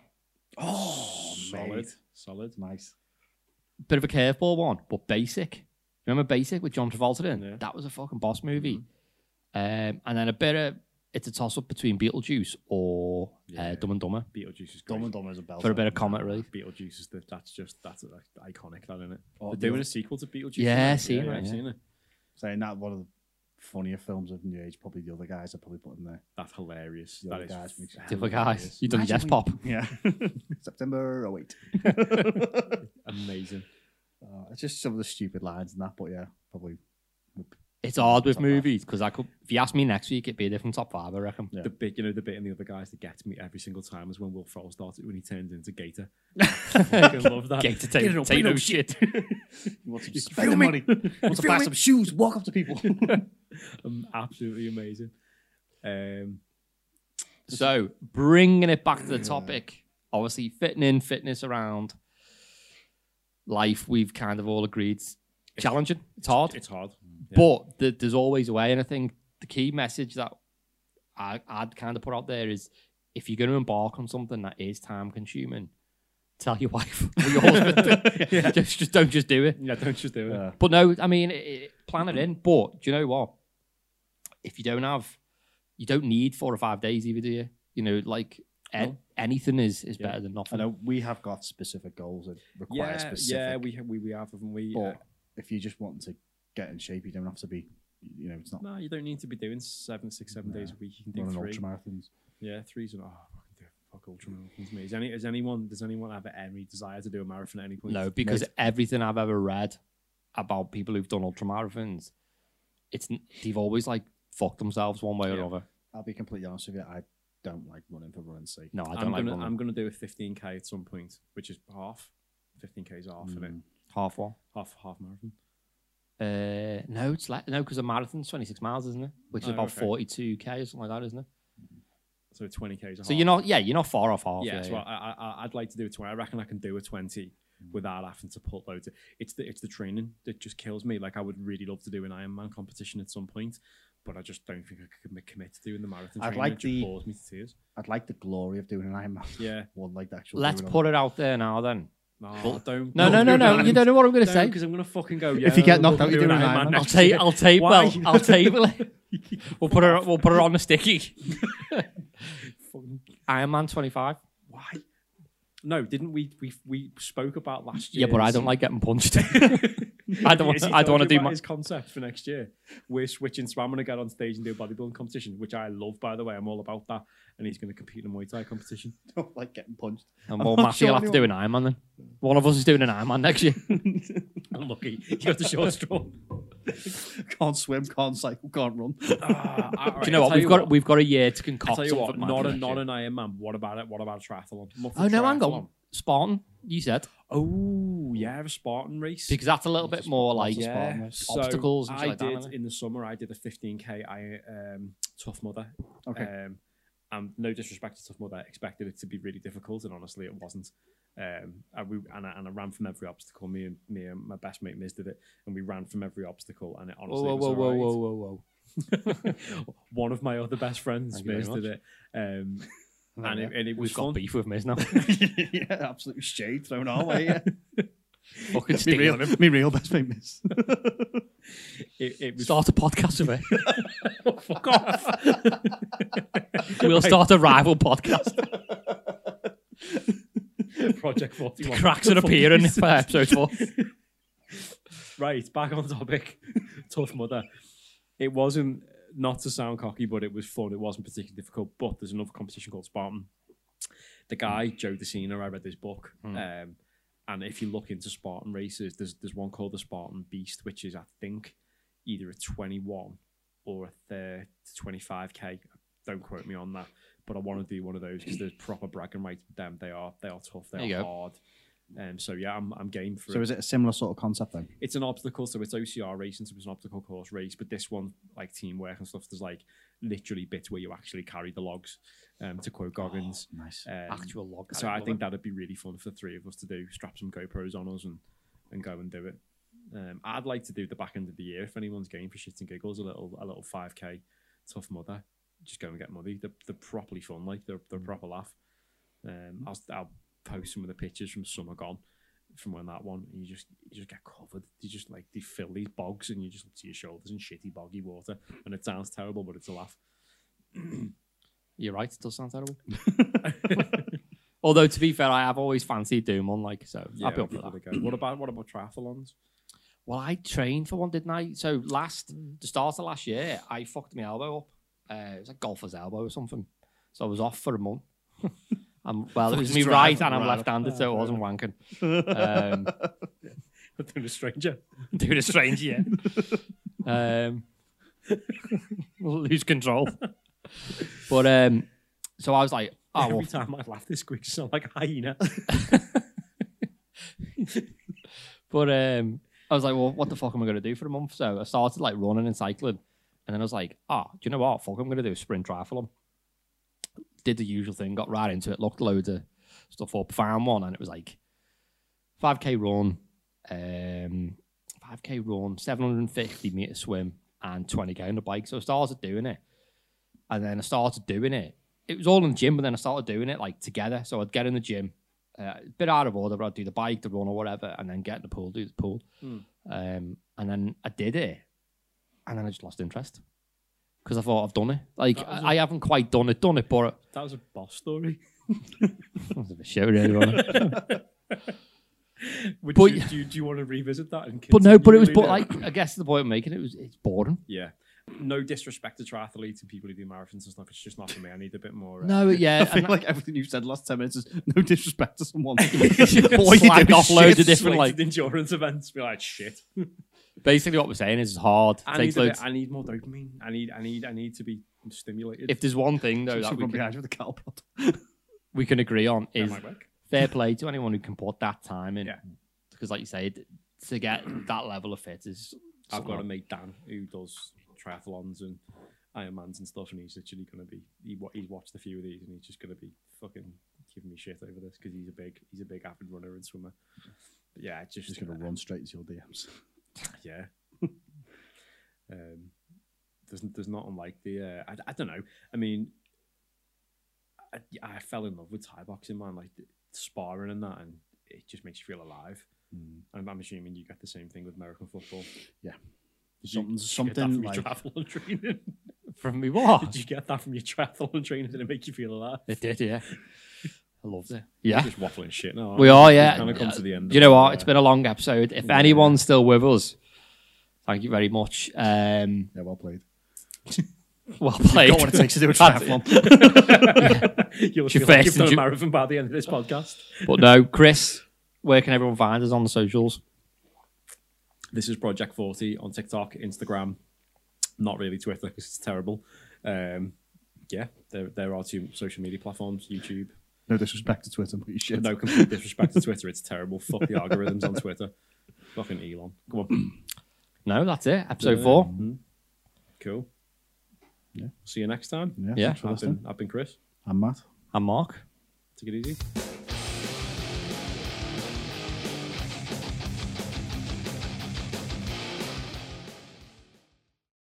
Oh, Solid, mate. solid. Nice. Bit of a curveball one, but Basic. Remember Basic with John Travolta in? Yeah. That was a fucking boss movie. Um, and then a bit of it's a toss up between Beetlejuice or uh, Dumb and Dumber Beetlejuice is great. Dumb and Dumber is a belt. for a bit of comic relief. Beetlejuice is the, that's just that's like, iconic, that isn't it? Oh, They're doing yeah. a sequel to Beetlejuice. Yeah, aren't they? it, I've yeah. seen it. Saying that one of the funnier films of New Age, probably the other guys I probably put in there. That's hilarious. The That other is guys makes- The other guys, you done Imagine Yes when- Pop. Yeah. September 08. amazing. Uh, it's just some of the stupid lines and that, but yeah, probably. It's hard with Top movies because I could. If you ask me next week, it'd be a different top five. I reckon. Yeah. The bit, you know, the bit in the other guys that gets me every single time is when Will Ferrell started when he turns into Gator. I fucking love that. Gator Get take, up, take no up, shit. You want to You spend the feel me? money. want to buy me? some shoes, walk up to people. um, absolutely amazing. Um, So bringing it back to the topic, obviously fitting in fitness around life, we've kind of all agreed it's challenging. It's hard, it's hard. Yeah. but th- there's always a way. And I think the key message that I, I'd kind of put out there is if you're going to embark on something that is time consuming, tell your wife or your husband. just, just don't just do it. Yeah, don't just do it. Yeah. But no, I mean, it, it, plan it in. But do you know what? If you don't have, you don't need four or five days either, do you? You know, like a- No. anything is is Yeah. better than I nothing. know we have got specific goals that require Yeah, specific. yeah, we have, we we have, haven't we? But Uh, if you just want to get in shape, you don't have to be. You know, it's not no, you don't need to be doing seven, six, seven days a week. You can do running three. ultra marathons. Yeah, three's and oh, I do fuck ultra marathons. Mate, is any has anyone does anyone have any desire to do a marathon at any point? No, because Mate. everything I've ever read about people who've done ultra marathons, it's they've always like fucked themselves one way or another. I'll be completely honest with you. I don't like running for running's sake. No, I don't I'm like gonna running. I'm gonna do a 15k at some point, which is half. 15k is half of it. Mm. half one. Half half marathon. Uh, no, it's like no, because a marathon's 26 miles, isn't it? Which is Oh, about okay. 42k or something like that, isn't it? So 20k is a So half. you're not, yeah, you're not far off half. Yeah, so yeah. I, I I'd like to do a 20. I reckon I can do a 20 without having to put loads. Of, it's the it's the training that just kills me. Like I would really love to do an Ironman competition at some point, but I just don't think I could commit- commit to doing the marathon. I'd training. like it just the- bores me to tears. I'd like the glory of doing an Ironman. Yeah, One like the actual. Let's doing put it out there now then. No, don't. No, no, no, no. You don't know what I'm going to say. because I'm gonna fucking go. Yeah, If you get knocked out, you're doing Ironman I'll take. I'll take. Well, I'll table it. We'll put her. We'll put her on the sticky. Ironman 25. Why? No, didn't we? We we spoke about last year. Yeah, but I don't like getting punched. I don't want. Has I don't want to do my. his concept for next year. We're switching, so I'm going to get on stage and do a bodybuilding competition, which I love, by the way. I'm all about that. And he's going to compete in a Muay Thai competition. don't like getting punched. And well, I'm Matthew will sure have to do an Ironman then. One of us is doing an Ironman next year. Unlucky, you got the short straw. Can't swim, can't cycle, can't run. Ah, do you know what? We've got we've got a year to concoct I'll tell you what, not a not an Ironman. What about it? What about a triathlon? Muffled Oh no, hang triathlon. on. Spartan, you said Oh yeah, a Spartan race. because that's a little bit more like yeah, race? so obstacles and I like did isn't in the summer. I did a 15k. I um, Tough Mudder. Okay. Um, and no disrespect to Tough Mudder, I expected it to be really difficult, and honestly, it wasn't. Um, I, we, and, I, and I ran from every obstacle. Me and me and my best mate Miz did it, and we ran from every obstacle, and it honestly whoa, whoa, was whoa, alright. whoa, whoa, whoa. One of my other best friends, Miz, did it, um, and, it, and it was We've got fun. beef with Miz now. yeah, absolute shade thrown our way. Yeah. Fucking me, real, him. me real best mate Miz. It, it was Start a podcast with it. Oh, fuck off. We'll start a rival podcast. Project Forty One. Cracks are appearing for episode four. Right, back on topic. Tough Mudder. It wasn't not to sound cocky, but it was fun. It wasn't particularly difficult. But there's another competition called Spartan. The guy Joe De Sena, I read his book, um, and if you look into Spartan races, there's there's one called the Spartan Beast, which is I think either a 21 or a 30 25k. Don't quote me on that, but I want to do one of those because there's proper bragging rights with them. They are they are tough. They There are go. Hard. Um, so yeah, I'm I'm game for so is it a similar sort of concept then? it's an obstacle, so it's OCR racing, so it's an obstacle course race. But this one, like teamwork and stuff, there's like literally bits where you actually carry the logs. Um, to quote Goggins, Nice. um, Actual log. so I think that'd be really fun for the three of us to do. Strap some GoPros on us and and go and do it. Um, I'd like to do the back end of the year if anyone's game for shits and giggles, a little a little five k tough Mudder. Just go and get muddy. They're, they're properly fun, like they're they're proper laugh. Um, I'll I'll post some of the pictures from summer gone from when that one. And you just you just get covered. You just like they fill these bogs and you just look to your shoulders in shitty boggy water, and it sounds terrible, but it's a laugh. You're right. It does sound terrible. Although to be fair, I have always fancied doing one. Like so, Yeah, I'll be up for that. go. What about what about triathlons? Well, I trained for one, didn't I? So last, the start of last year, I fucked my elbow up. Uh, it was a golfer's elbow or something. So I was off for a month. um, well, it was me right and I'm left-handed, so it wasn't wanking. Um, Doing a stranger. doing a stranger, year. um, lose control. But um, so I was like, oh, Every well, time I laugh, this squeaks sound like a hyena. But um, I was like, well, what the fuck am I going to do for a month? So I started like running and cycling. And then I was like, oh, do you know what? Fuck, I'm going to do a sprint triathlon. Did the usual thing, got right into it, looked loads of stuff up, found one, and it was like 5k run, um, 5k run, 750 meter swim, and 20k on the bike. So I started doing it. And then I started doing it. It was all in the gym, but then I started doing it like together. So I'd get in the gym, uh, a bit out of order, but I'd do the bike, the run, or whatever, and then get in the pool, do the pool. Um, and then I did it, and then I just lost interest because I thought I've done it. Like That was I, I haven't quite done it, done it, but That was a boss story. that was a shit, really. wasn't? Would But- you, do, you, do you want to revisit that? And but no, but it was, but like I guess the point I'm making it was it's boring. yeah. No disrespect to triathletes and people who do marathons and stuff. It's just not for me. I need a bit more. Uh, No, yeah, I feel like everything you've said the last 10 minutes is no disrespect to someone. Boy, you off loads of different like. like endurance events. Be like shit. Basically, what we're saying is it's hard. I takes need, a loads. bit, I need more dopamine. I need. I need. I need to be stimulated. If there's one thing though that we can, behind you with a cattle prod. we can agree on that is might work. fair play to anyone who can put that time in. Yeah. Because, like you say, to get that level of fit is. I've got a something- mate Dan who does triathlons and Ironmans and stuff, and he's literally going to be. He, wa- he's watched a few of these, and he's just going to be fucking giving me shit over this because he's a big, he's a big avid runner and swimmer. But yeah, it's just, Just going to run um, straight into your DMs. yeah. um, there's there's not unlike the. Uh, I, I don't know. I mean, I, I fell in love with Thai boxing, man. Like the sparring and that, and it just makes you feel alive. Mm. And I'm assuming you get the same thing with American football. Yeah. Something, Did you get that something from like triathlon training. From me, what? Did you get that from your triathlon training? Did it make you feel alive? It did, yeah. I loved it. We're Yeah. just waffling shit now. We are, yeah. Kind of come to the end. You know what? It's been a long episode. If Yeah. anyone's still with us, thank you very much. Um, yeah, well played. well played. Got what it takes to do a That's it. You'll It's your feel like you've done a marathon by the end of this podcast. But no, Chris, where can everyone find us on the socials? This is Project 40 on TikTok, Instagram, not really Twitter because it's terrible. Um, yeah, there, there are two social media platforms, YouTube. No disrespect to Twitter, but you should. No complete disrespect to Twitter, it's terrible. Fuck the algorithms on Twitter. Fucking Elon. Come on. No, that's it. Episode Yeah. four. Mhm. Cool. Yeah. See you next time. Yeah, Yeah. thanks for I've listening. been, I've been Chris. I'm Matt. I'm Marc. Take it easy.